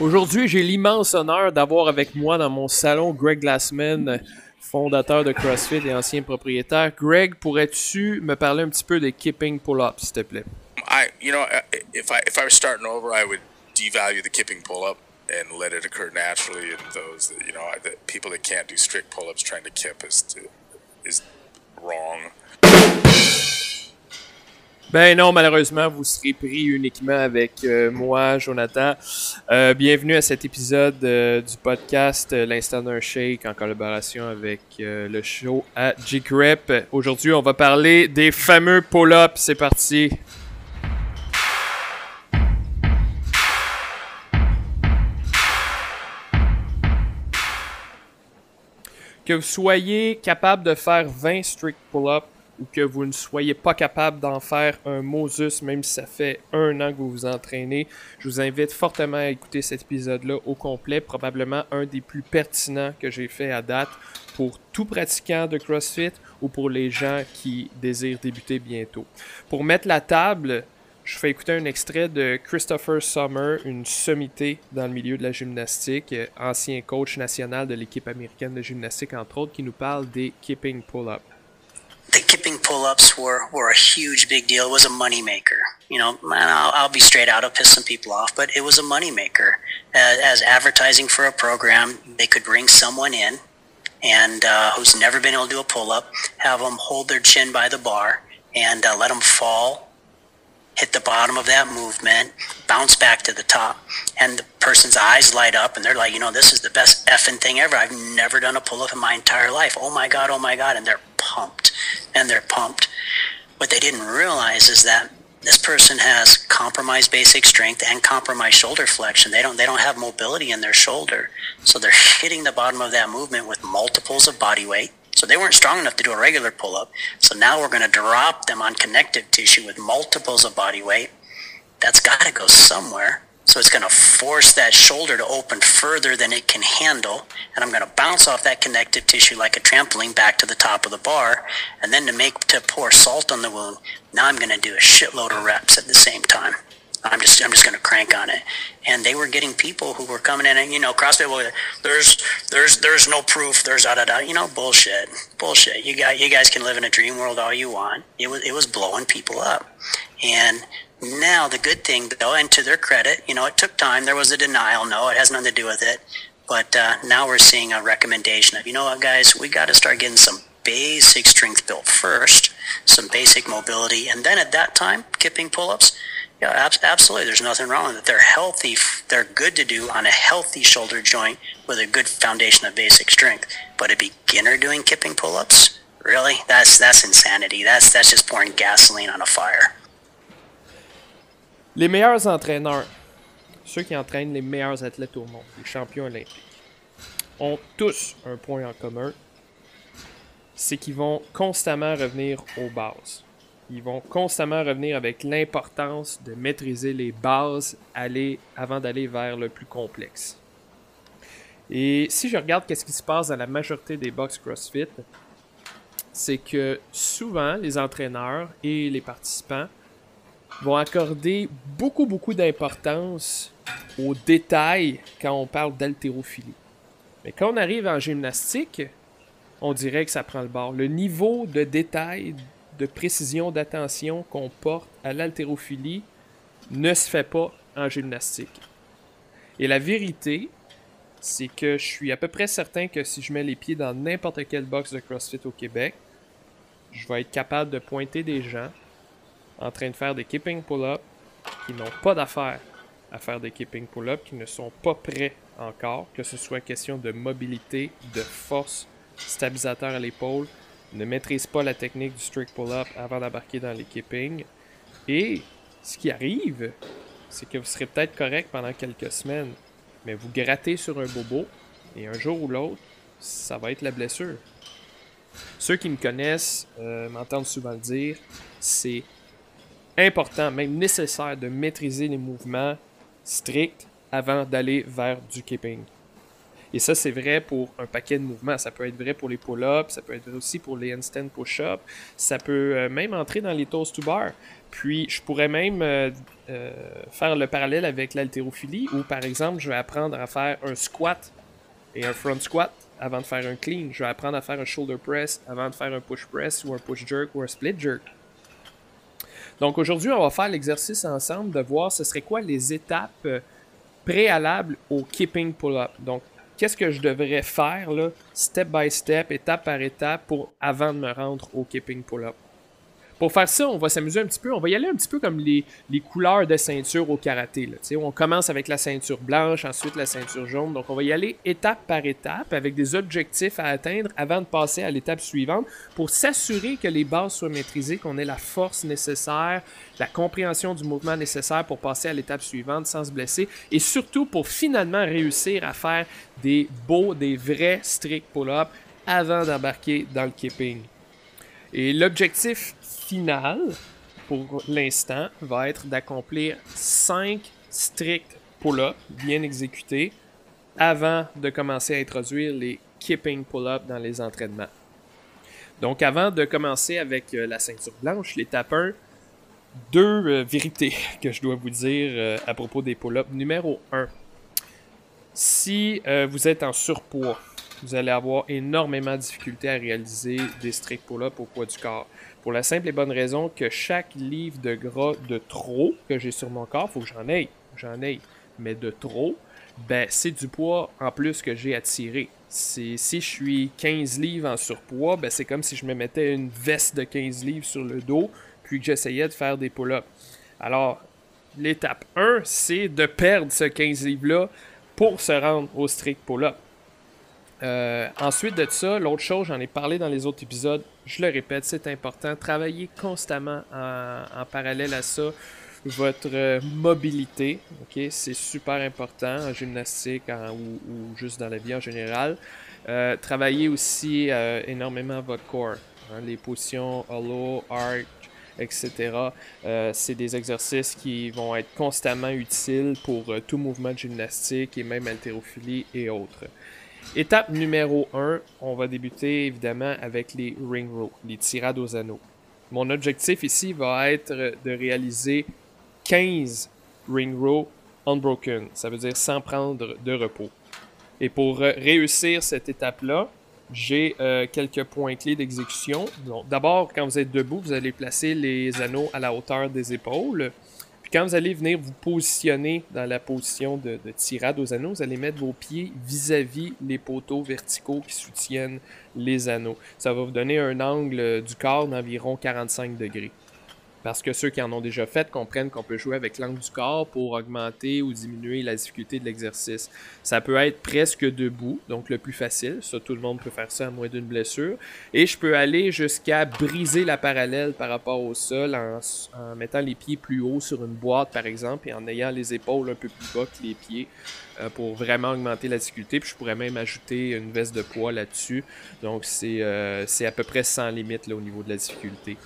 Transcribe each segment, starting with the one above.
Aujourd'hui, j'ai l'immense honneur d'avoir avec moi dans mon salon Greg Glassman, fondateur de CrossFit et ancien propriétaire. Greg, pourrais-tu me parler un petit peu des kipping pull-ups, s'il te plaît? I, you know, if I if I was starting over, I would devalue the kipping pull-up and let it occur naturally. And those, that, you know, the people that can't do strict pull-ups trying to kip is is wrong. Ben non, malheureusement, vous serez pris uniquement avec euh, moi, Jonathan. Euh, bienvenue à cet épisode euh, du podcast L'instant d'un shake en collaboration avec le show à G-Grip. Aujourd'hui, on va parler des fameux pull-ups. C'est parti. Que vous soyez capable de faire 20 strict pull-ups ou que vous ne soyez pas capable d'en faire un Moses, même si ça fait un an que vous vous entraînez, je vous invite fortement à écouter cet épisode-là au complet, probablement un des plus pertinents que j'ai fait à date pour tout pratiquant de CrossFit ou pour les gens qui désirent débuter bientôt. Pour mettre la table, je fais écouter un extrait de Christopher Summer, une sommité dans le milieu de la gymnastique, ancien coach national de l'équipe américaine de gymnastique entre autres, qui nous parle des keeping pull-ups. The kipping pull-ups were, were a huge big deal. It was a moneymaker. You know, I'll, I'll, be straight out. I'll piss some people off, but it was a moneymaker. As, as advertising for a program, they could bring someone in and uh, who's never been able to do a pull-up, have them hold their chin by the bar and uh, let them fall hit the bottom of that movement, bounce back to the top, and the person's eyes light up and they're like, you know, this is the best effing thing ever. I've never done a pull up in my entire life. Oh my God, oh my God. And they're pumped and they're pumped. What they didn't realize is that this person has compromised basic strength and compromised shoulder flexion. They don't they don't have mobility in their shoulder. So they're hitting the bottom of that movement with multiples of body weight so they weren't strong enough to do a regular pull up. So now we're going to drop them on connective tissue with multiples of body weight. That's got to go somewhere. So it's going to force that shoulder to open further than it can handle. And I'm going to bounce off that connective tissue like a trampoline back to the top of the bar. And then to make, to pour salt on the wound, now I'm going to do a shitload of reps at the same time. I'm just I'm just going to crank on it. And they were getting people who were coming in and you know CrossFit. Well, there's there's there's no proof. There's da da da. You know bullshit, bullshit. You got you guys can live in a dream world all you want. It was it was blowing people up. And now the good thing though, and to their credit, you know it took time. There was a denial. No, it has nothing to do with it. But uh, now we're seeing a recommendation of you know what guys, we got to start getting some basic strength built first, some basic mobility, and then at that time, kipping pull-ups yeah, ab- absolutely. There's nothing wrong with it. They're healthy. They're good to do on a healthy shoulder joint with a good foundation of basic strength. But a beginner doing kipping pull-ups, really? That's that's insanity. That's that's just pouring gasoline on a fire. Les meilleurs entraîneurs, ceux qui entraînent les meilleurs athlètes au monde, les champions olympiques, ont tous un point en commun, c'est qu'ils vont constamment revenir aux bases. Ils vont constamment revenir avec l'importance de maîtriser les bases aller, avant d'aller vers le plus complexe. Et si je regarde qu'est-ce qui se passe dans la majorité des box CrossFit, c'est que souvent les entraîneurs et les participants vont accorder beaucoup beaucoup d'importance aux détails quand on parle d'haltérophilie. Mais quand on arrive en gymnastique, on dirait que ça prend le bord. Le niveau de détail de précision, d'attention qu'on porte à l'haltérophilie ne se fait pas en gymnastique. Et la vérité, c'est que je suis à peu près certain que si je mets les pieds dans n'importe quelle box de CrossFit au Québec, je vais être capable de pointer des gens en train de faire des keeping pull-up qui n'ont pas d'affaires à faire des keeping pull-up, qui ne sont pas prêts encore, que ce soit question de mobilité, de force, stabilisateur à l'épaule, ne maîtrise pas la technique du strict pull-up avant d'embarquer dans l'équipping. Et ce qui arrive, c'est que vous serez peut-être correct pendant quelques semaines, mais vous grattez sur un bobo, et un jour ou l'autre, ça va être la blessure. Ceux qui me connaissent euh, m'entendent souvent le dire, c'est important, même nécessaire, de maîtriser les mouvements stricts avant d'aller vers du keeping. Et ça, c'est vrai pour un paquet de mouvements. Ça peut être vrai pour les pull-ups, ça peut être vrai aussi pour les handstand push-ups, ça peut euh, même entrer dans les toast to bar. Puis, je pourrais même euh, euh, faire le parallèle avec l'haltérophilie, où par exemple, je vais apprendre à faire un squat et un front squat avant de faire un clean. Je vais apprendre à faire un shoulder press avant de faire un push press ou un push jerk ou un split jerk. Donc aujourd'hui, on va faire l'exercice ensemble de voir ce serait quoi les étapes préalables au keeping pull-up. Donc qu'est-ce que je devrais faire là, step by step, étape par étape pour avant de me rendre au keeping pull-up? Pour faire ça, on va s'amuser un petit peu. On va y aller un petit peu comme les, couleurs de ceinture au karaté. On commence avec la ceinture blanche, ensuite la ceinture jaune. Donc, on va y aller étape par étape avec des objectifs à atteindre avant de passer à l'étape suivante pour s'assurer que les bases soient maîtrisées, qu'on ait la force nécessaire, la compréhension du mouvement nécessaire pour passer à l'étape suivante sans se blesser et surtout pour finalement réussir à faire des beaux, des vrais strict pull-ups avant d'embarquer dans le keeping. Et l'objectif final, pour l'instant, va être d'accomplir 5 stricts pull-ups bien exécutés avant de commencer à introduire les keeping pull-ups dans les entraînements. Donc avant de commencer avec euh, la ceinture blanche, l'étape 1, deux euh, vérités que je dois vous dire euh, à propos des pull-ups. Numéro 1, si vous êtes en surpoids, vous allez avoir énormément de difficultés à réaliser des strict pull-ups au poids du corps. Pour la simple et bonne raison que chaque livre de gras de trop que j'ai sur mon corps, faut que j'en aille. J'en aille. Mais de trop, ben c'est du poids en plus que j'ai à tirer. Si je suis 15 livres en surpoids, ben c'est comme si je me mettais une veste de 15 livres sur le dos, puis que j'essayais de faire des pull-ups. Alors, l'étape 1, c'est de perdre ce 15 livres-là pour se rendre au strict pull-up. Euh, ensuite de ça, l'autre chose, j'en ai parlé dans les autres épisodes, je le répète, c'est important. Travaillez constamment en, parallèle à ça votre euh, mobilité. ok C'est super important en gymnastique ou, juste dans la vie en général. Euh, travaillez aussi énormément votre corps. Hein, les positions hollow, arc, etc. c'est des exercices qui vont être constamment utiles pour tout mouvement de gymnastique et même haltérophilie et autres. Étape numéro 1, on va débuter évidemment avec les ring rows, les tirades aux anneaux. Mon objectif ici va être de réaliser 15 ring rows unbroken, ça veut dire sans prendre de repos. Et pour réussir cette étape-là, j'ai euh, quelques points clés d'exécution. D'abord, quand vous êtes debout, vous allez placer les anneaux à la hauteur des épaules quand vous allez venir vous positionner dans la position de, tirade aux anneaux, vous allez mettre vos pieds vis-à-vis les poteaux verticaux qui soutiennent les anneaux. Ça va vous donner un angle du corps d'environ 45 degrés. Parce que ceux qui en ont déjà fait comprennent qu'on peut jouer avec l'angle du corps pour augmenter ou diminuer la difficulté de l'exercice. Ça peut être presque debout, donc le plus facile. Ça, tout le monde peut faire ça à moins d'une blessure. Et je peux aller jusqu'à briser la parallèle par rapport au sol en, mettant les pieds plus haut sur une boîte, par exemple, et en ayant les épaules un peu plus bas que les pieds euh, pour vraiment augmenter la difficulté. Puis je pourrais même ajouter une veste de poids là-dessus. Donc c'est euh, à peu près sans limite là, au niveau de la difficulté.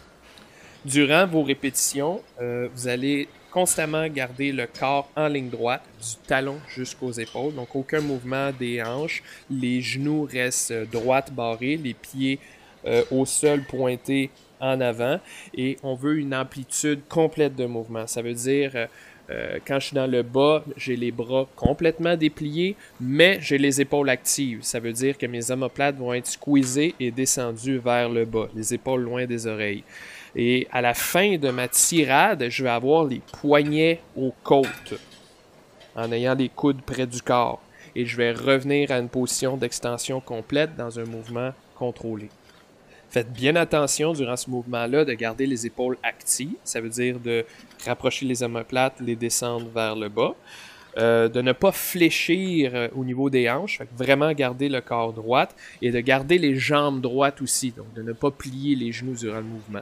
Durant vos répétitions, euh, vous allez constamment garder le corps en ligne droite, du talon jusqu'aux épaules. Donc aucun mouvement des hanches. Les genoux restent droites barrés, les pieds euh, au sol pointés en avant. Et on veut une amplitude complète de mouvement. Ça veut dire... Euh, quand je suis dans le bas, j'ai les bras complètement dépliés, mais j'ai les épaules actives. Ça veut dire que mes omoplates vont être squeezées et descendues vers le bas, les épaules loin des oreilles. Et à la fin de ma tirade, je vais avoir les poignets aux côtes en ayant les coudes près du corps. Et je vais revenir à une position d'extension complète dans un mouvement contrôlé. Faites bien attention durant ce mouvement-là de garder les épaules actives. Ça veut dire de rapprocher les omoplates, les descendre vers le bas. Euh, de ne pas fléchir euh, au niveau des hanches, vraiment garder le corps droit et de garder les jambes droites aussi, donc de ne pas plier les genoux durant le mouvement.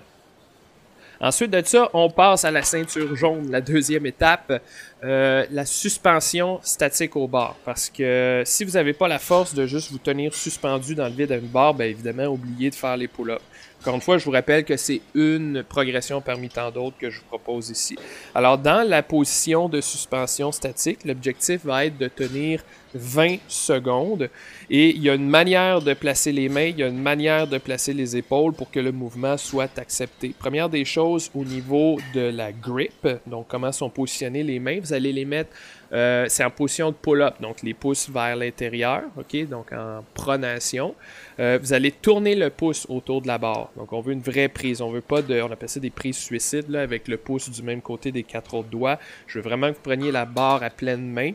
Ensuite de ça, on passe à la ceinture jaune, la deuxième étape, euh, la suspension statique au bord. Parce que si vous n'avez pas la force de juste vous tenir suspendu dans le vide à une barre, bien évidemment, oubliez de faire les pull-ups. Encore une fois, je vous rappelle que c'est une progression parmi tant d'autres que je vous propose ici. Alors, dans la position de suspension statique, l'objectif va être de tenir 20 secondes. Et il y a une manière de placer les mains, il y a une manière de placer les épaules pour que le mouvement soit accepté. Première des choses, au niveau de la grip, donc comment sont positionnées les mains, vous allez les mettre euh, c'est en position de pull-up, donc les pouces vers l'intérieur, ok, donc en pronation. Euh, vous allez tourner le pouce autour de la barre. Donc on veut une vraie prise. On veut pas de, on appelle ça des prises suicides là, avec le pouce du même côté des quatre autres doigts. Je veux vraiment que vous preniez la barre à pleine main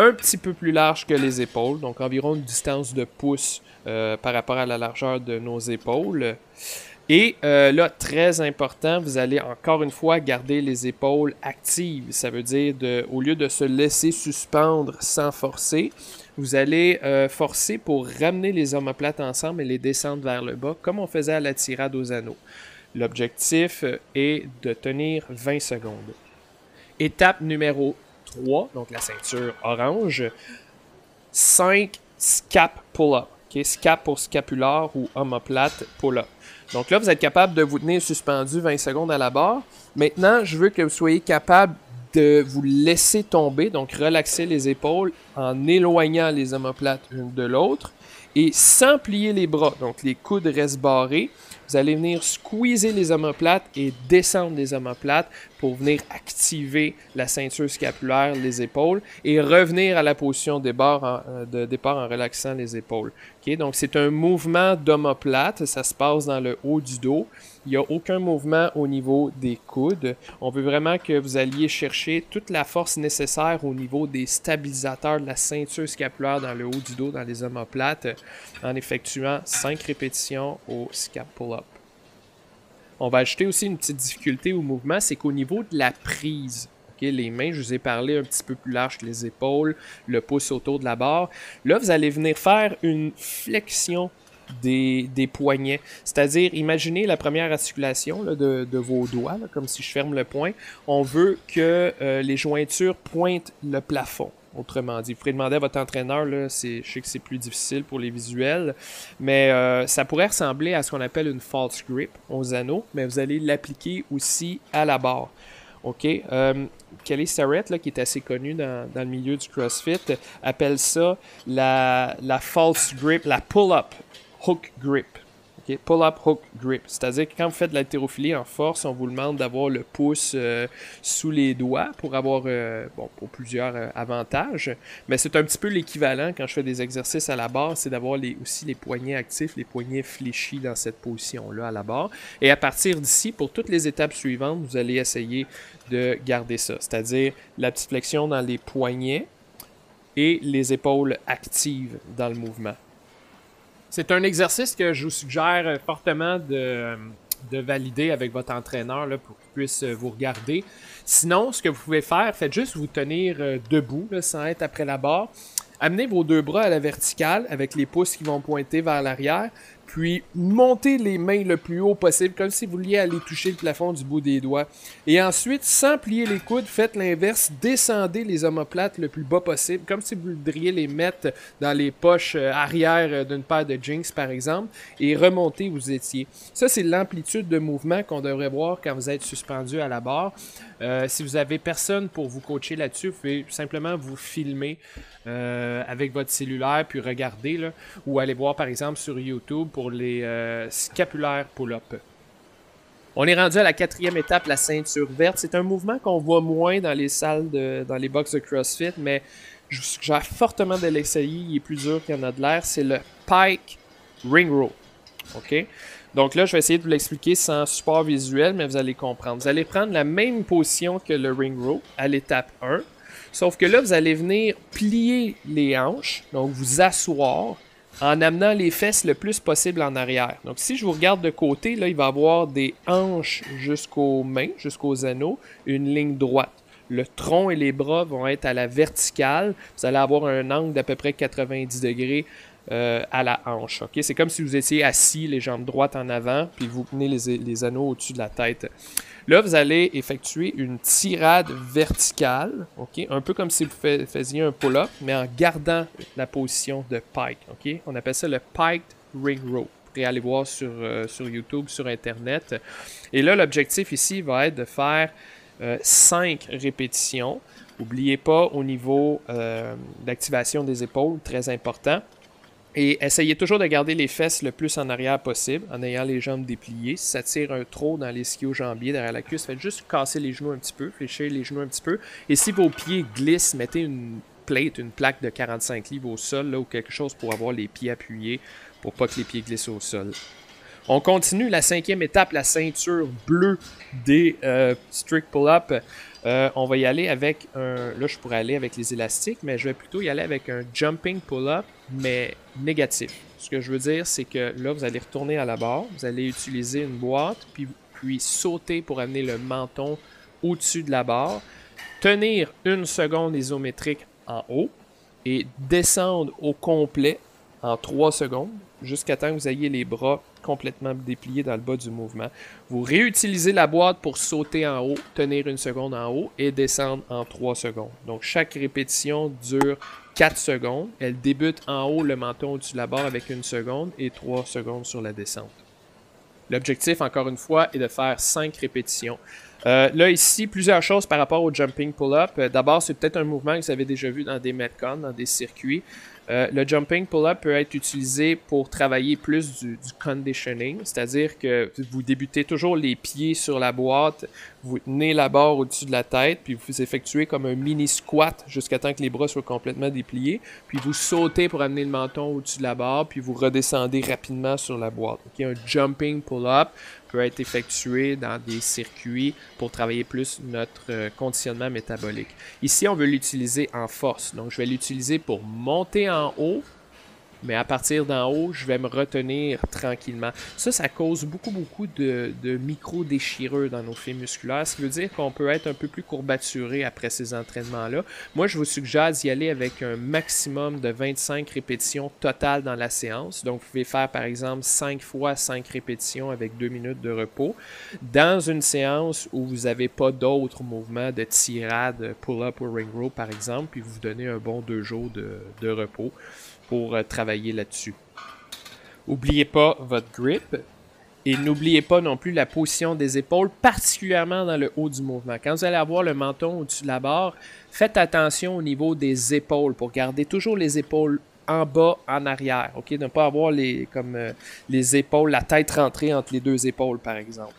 un petit peu plus large que les épaules, donc environ une distance de pouce euh, par rapport à la largeur de nos épaules. Et euh, là, très important, vous allez encore une fois garder les épaules actives. Ça veut dire, au lieu de se laisser suspendre sans forcer, vous allez euh, forcer pour ramener les omoplates ensemble et les descendre vers le bas, comme on faisait à la tirade aux anneaux. L'objectif est de tenir 20 secondes. Étape numéro 3, donc la ceinture orange. 5 scap pull-up. Scap pour scapulaire ou omoplate pull-up. Donc là, vous êtes capable de vous tenir suspendu 20 secondes à la barre. Maintenant, je veux que vous soyez capable de vous laisser tomber, donc relaxer les épaules en éloignant les omoplates l'une de l'autre et sans plier les bras. Donc les coudes restent barrés. Vous allez venir squeezer les omoplates et descendre les omoplates pour venir activer la ceinture scapulaire, les épaules, et revenir à la position euh, de départ en relaxant les épaules. Donc c'est un mouvement d'omoplate, ça se passe dans le haut du dos. Il n'y a aucun mouvement au niveau des coudes. On veut vraiment que vous alliez chercher toute la force nécessaire au niveau des stabilisateurs de la ceinture scapulaire dans le haut du dos, dans les omoplates, en effectuant 5 répétitions au scap pull-up. On va ajouter aussi une petite difficulté au mouvement, c'est qu'au niveau de la prise, les mains, je vous ai parlé un petit peu plus large que les épaules, le pouce autour de la barre. Là, vous allez venir faire une flexion des, poignets. C'est-à-dire, imaginez la première articulation de, vos doigts, comme si je ferme le poing. On veut que euh, les jointures pointent le plafond. Autrement dit, vous pourrez demander à votre entraîneur, je sais que c'est plus difficile pour les visuels, mais euh, ça pourrait ressembler à ce qu'on appelle une false grip aux anneaux, mais vous allez l'appliquer aussi à la barre. OK? Euh, Kelly Starrett, qui est assez connu dans, le milieu du CrossFit, appelle ça la false grip, la pull-up hook grip. Pull-up hook grip. C'est-à-dire que quand vous faites de l'haltérophilie en force, on vous demande d'avoir le pouce euh, sous les doigts pour avoir euh, plusieurs euh, avantages. Mais c'est un petit peu l'équivalent quand je fais des exercices à la barre, c'est d'avoir aussi les poignets actifs, les poignets fléchis dans cette position-là à la barre. Et à partir d'ici, pour toutes les étapes suivantes, vous allez essayer de garder ça. C'est-à-dire la petite flexion dans les poignets et les épaules actives dans le mouvement. C'est un exercice que je vous suggère fortement de, valider avec votre entraîneur là, pour qu'il puisse vous regarder. Sinon, ce que vous pouvez faire, faites juste vous tenir euh, debout sans être après la barre. Amenez vos deux bras à la verticale avec les pouces qui vont pointer vers l'arrière puis montez les mains le plus haut possible, comme si vous vouliez aller toucher le plafond du bout des doigts. Et ensuite, sans plier les coudes, faites l'inverse, descendez les omoplates le plus bas possible, comme si vous voudriez les mettre dans les poches euh, arrière euh, d'une paire de jeans, par exemple, et remontez où vous étiez. Ça, c'est l'amplitude de mouvement qu'on devrait voir quand vous êtes suspendu à la barre. Euh, si vous avez personne pour vous coacher là-dessus, vous pouvez simplement vous filmer avec votre cellulaire puis regarder, ou aller voir par exemple sur YouTube les euh, scapulaires pull-up. On est rendu à la quatrième étape, la ceinture verte. C'est un mouvement qu'on voit moins dans les salles, de, dans les box de CrossFit, mais je vous suggère fortement de l'essayer. Il est plus dur qu'il y en a de l'air. C'est le Pike Ring Row. OK? Donc là, je vais essayer de vous l'expliquer sans support visuel, mais vous allez comprendre. Vous allez prendre la même position que le Ring Row à l'étape 1. Sauf que là, vous allez venir plier les hanches, donc vous asseoir en amenant les fesses le plus possible en arrière. Donc si je vous regarde de côté, là, il va avoir des hanches jusqu'aux mains, jusqu'aux anneaux, une ligne droite. Le tronc et les bras vont être à la verticale. Vous allez avoir un angle d'à peu près 90 degrés euh, à la hanche. C'est comme si vous étiez assis, les jambes droites en avant, puis vous tenez les, anneaux au-dessus de la tête. Là, vous allez effectuer une tirade verticale, un peu comme si vous faisiez un pull-up, mais en gardant la position de pike. On appelle ça le pike ring row. pourrez aller voir sur, euh, sur YouTube, sur Internet. Et là, l'objectif ici va être de faire 5 répétitions. N'oubliez pas au niveau d'activation des épaules, très important. Et essayez toujours de garder les fesses le plus en arrière possible en ayant les jambes dépliées. Si ça tire un trop dans les skis jambiers derrière la cuisse, faites juste casser les genoux un petit peu, fléchir les genoux un petit peu. Et si vos pieds glissent, mettez une plate, une plaque de 45 livres au sol ou quelque chose pour avoir les pieds appuyés pour pas que les pieds glissent au sol. On continue la cinquième étape, la ceinture bleue des euh, strict pull-up. Euh, on va y aller avec un. Là, je pourrais aller avec les élastiques, mais je vais plutôt y aller avec un jumping pull-up, mais négatif. Ce que je veux dire, c'est que là, vous allez retourner à la barre, vous allez utiliser une boîte, puis, puis sauter pour amener le menton au-dessus de la barre, tenir une seconde isométrique en haut et descendre au complet en 3 secondes jusqu'à temps que vous ayez les bras complètement dépliés dans le bas du mouvement. Vous réutilisez la boîte pour sauter en haut, tenir une seconde en haut et descendre en 3 secondes. Donc chaque répétition dure 4 secondes. Elle débute en haut, le menton au-dessus de la barre avec une seconde et 3 secondes sur la descente. L'objectif, encore une fois, est de faire 5 répétitions. Euh, là, ici, plusieurs choses par rapport au jumping pull-up. Euh, d'abord, c'est peut-être un mouvement que vous avez déjà vu dans des Metcon, dans des circuits. Euh, le jumping pull-up peut être utilisé pour travailler plus du, conditioning, c'est-à-dire que vous débutez toujours les pieds sur la boîte, vous tenez la barre au-dessus de la tête, puis vous effectuez comme un mini squat jusqu'à temps que les bras soient complètement dépliés, puis vous sautez pour amener le menton au-dessus de la barre, puis vous redescendez rapidement sur la boîte. Donc, un jumping pull-up peut être effectué dans des circuits pour travailler plus notre euh, conditionnement métabolique. Ici, on veut l'utiliser en force. Donc, je vais l'utiliser pour monter en haut mais à partir d'en haut, je vais me retenir tranquillement. Ça, ça cause beaucoup, beaucoup de, micro-déchirures dans nos fibres musculaires, ce qui veut dire qu'on peut être un peu plus courbaturé après ces entraînements-là. Moi, je vous suggère d'y aller avec un maximum de 25 répétitions totales dans la séance. Donc, vous pouvez faire, par exemple, 5 fois 5 répétitions avec 2 minutes de repos. Dans une séance où vous n'avez pas d'autres mouvements de tirade, pull-up ou ring row, par exemple, puis vous donnez un bon 2 jours de repos pour euh, travailler là-dessus. N'oubliez pas votre grip et n'oubliez pas non plus la position des épaules, particulièrement dans le haut du mouvement. Quand vous allez avoir le menton au-dessus de la barre, faites attention au niveau des épaules pour garder toujours les épaules en bas, en arrière. Ok, ne pas avoir les comme euh, les épaules, la tête rentrée entre les deux épaules, par exemple.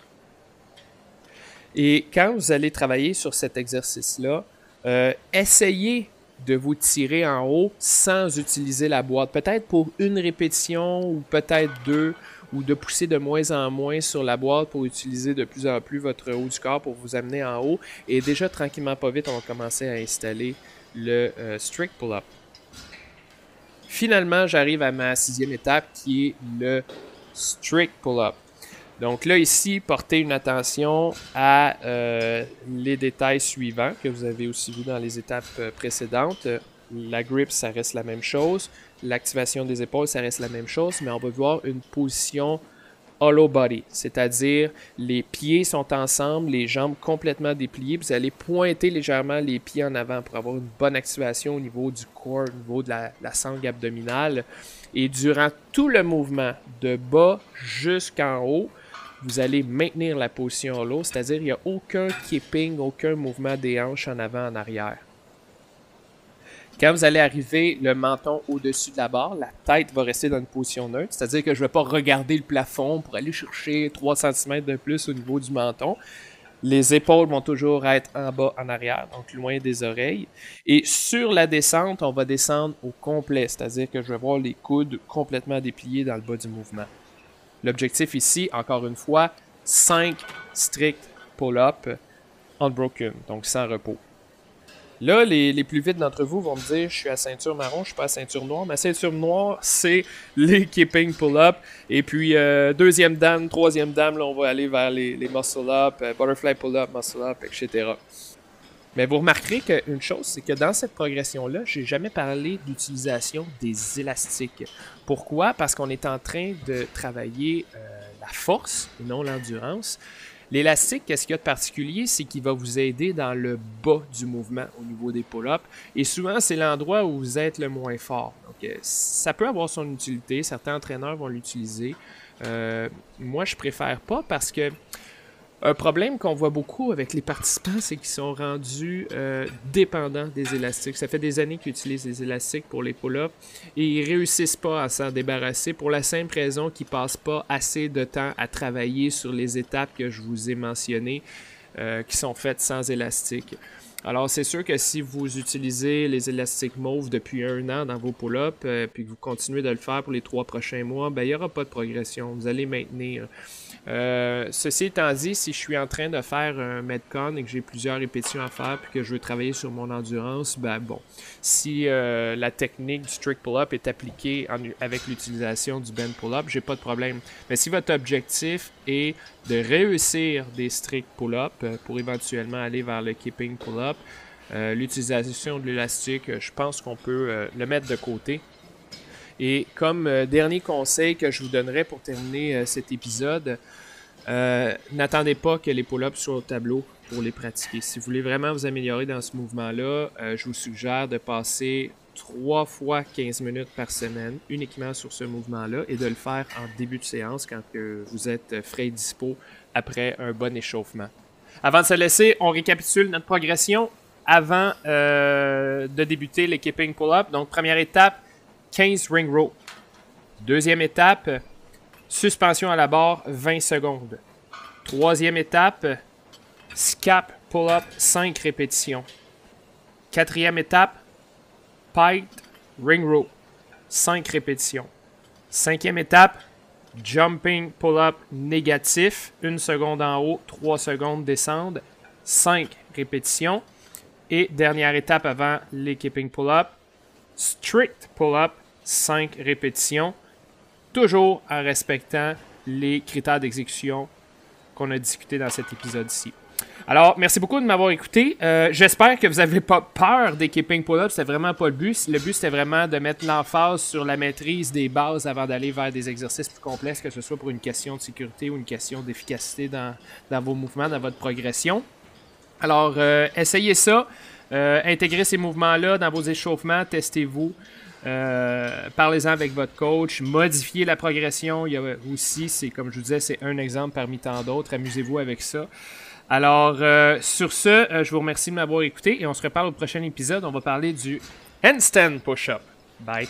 Et quand vous allez travailler sur cet exercice-là, euh, essayez de vous tirer en haut sans utiliser la boîte. Peut-être pour une répétition ou peut-être deux, ou de pousser de moins en moins sur la boîte pour utiliser de plus en plus votre haut du corps pour vous amener en haut. Et déjà, tranquillement, pas vite, on va commencer à installer le euh, strict pull-up. Finalement, j'arrive à ma sixième étape qui est le strict pull-up. Donc là, ici, portez une attention à euh, les détails suivants que vous avez aussi vu dans les étapes euh, précédentes. La grip, ça reste la même chose. L'activation des épaules, ça reste la même chose, mais on va voir une position hollow body, c'est-à-dire les pieds sont ensemble, les jambes complètement dépliées. Vous allez pointer légèrement les pieds en avant pour avoir une bonne activation au niveau du corps, au niveau de la, la sangle abdominale. Et durant tout le mouvement, de bas jusqu'en haut, vous allez maintenir la position hollow, c'est-à-dire il n'y a aucun keeping, aucun mouvement des hanches en avant, en arrière. Quand vous allez arriver le menton au-dessus de la barre, la tête va rester dans une position neutre, c'est-à-dire que je ne vais pas regarder le plafond pour aller chercher 3 cm de plus au niveau du menton. Les épaules vont toujours être en bas, en arrière, donc loin des oreilles. Et sur la descente, on va descendre au complet, c'est-à-dire que je vais voir les coudes complètement dépliés dans le bas du mouvement. L'objectif ici, encore une fois, 5 stricts pull-up unbroken, donc sans repos. Là, les, plus vite d'entre vous vont me dire je suis à ceinture marron, je suis pas à ceinture noire. Ma ceinture noire, c'est les keeping pull-up. Et puis, euh, deuxième dame, troisième dame, là, on va aller vers les, muscle-up, euh, butterfly pull-up, muscle-up, etc. Mais vous remarquerez qu'une chose, c'est que dans cette progression-là, j'ai jamais parlé d'utilisation des élastiques. Pourquoi? Parce qu'on est en train de travailler euh, la force et non l'endurance. L'élastique, qu'est-ce qu'il y a de particulier, c'est qu'il va vous aider dans le bas du mouvement au niveau des pull-ups. Et souvent, c'est l'endroit où vous êtes le moins fort. Donc, euh, ça peut avoir son utilité. Certains entraîneurs vont l'utiliser. Euh, moi, je préfère pas parce que un problème qu'on voit beaucoup avec les participants, c'est qu'ils sont rendus euh, dépendants des élastiques. Ça fait des années qu'ils utilisent des élastiques pour les pull-ups et ils réussissent pas à s'en débarrasser pour la simple raison qu'ils passent pas assez de temps à travailler sur les étapes que je vous ai mentionnées euh, qui sont faites sans élastique. Alors, c'est sûr que si vous utilisez les élastiques mauves depuis un an dans vos pull-ups, euh, puis que vous continuez de le faire pour les trois prochains mois, ben, il n'y aura pas de progression. Vous allez maintenir. Euh, ceci étant dit, si je suis en train de faire un Metcon et que j'ai plusieurs répétitions à faire puis que je veux travailler sur mon endurance, ben bon, si euh, la technique du strict pull-up est appliquée avec l'utilisation du bend pull-up, j'ai pas de problème. Mais si votre objectif est de réussir des strict pull-up euh, pour éventuellement aller vers le keeping pull-up, l'utilisation de l'élastique, je pense qu'on peut le mettre de côté. Et comme euh, dernier conseil que je vous donnerais pour terminer euh, cet épisode, euh, n'attendez pas que les pull-ups soient au tableau pour les pratiquer. Si vous voulez vraiment vous améliorer dans ce mouvement-là, je vous suggère de passer 3 fois 15 minutes par semaine uniquement sur ce mouvement-là et de le faire en début de séance quand vous êtes frais et dispo après un bon échauffement. Avant de se laisser, on récapitule notre progression avant de débuter les keeping pull-up. Donc, première étape, 15 ring row. Deuxième étape, suspension à la barre 20 secondes. Troisième étape, scap pull-up 5 répétitions. Quatrième étape, pike ring row 5 répétitions. Cinquième étape, jumping pull-up négatif, 1 seconde en haut, 3 secondes descendre, 5 répétitions. Et dernière étape avant les keeping pull-up, strict pull-up 5 répétitions, toujours en respectant les critères d'exécution qu'on a discuté dans cet épisode-ci. Alors, merci beaucoup de m'avoir écouté. Euh, j'espère que vous n'avez pas peur des keeping pull-ups. C'était vraiment pas le but. Le but, c'était vraiment de mettre l'emphase sur la maîtrise des bases avant d'aller vers des exercices plus complexes, que ce soit pour une question de sécurité ou une question d'efficacité dans, vos mouvements, dans votre progression. Alors, euh, essayez ça. Euh, intégrez ces mouvements-là dans vos échauffements. Testez-vous. Euh, parlez-en avec votre coach, modifiez la progression. Il y a aussi, comme je vous disais, c'est un exemple parmi tant d'autres. Amusez-vous avec ça. Alors, euh, sur ce, euh, je vous remercie de m'avoir écouté et on se reparle au prochain épisode. On va parler du handstand push-up. Bye.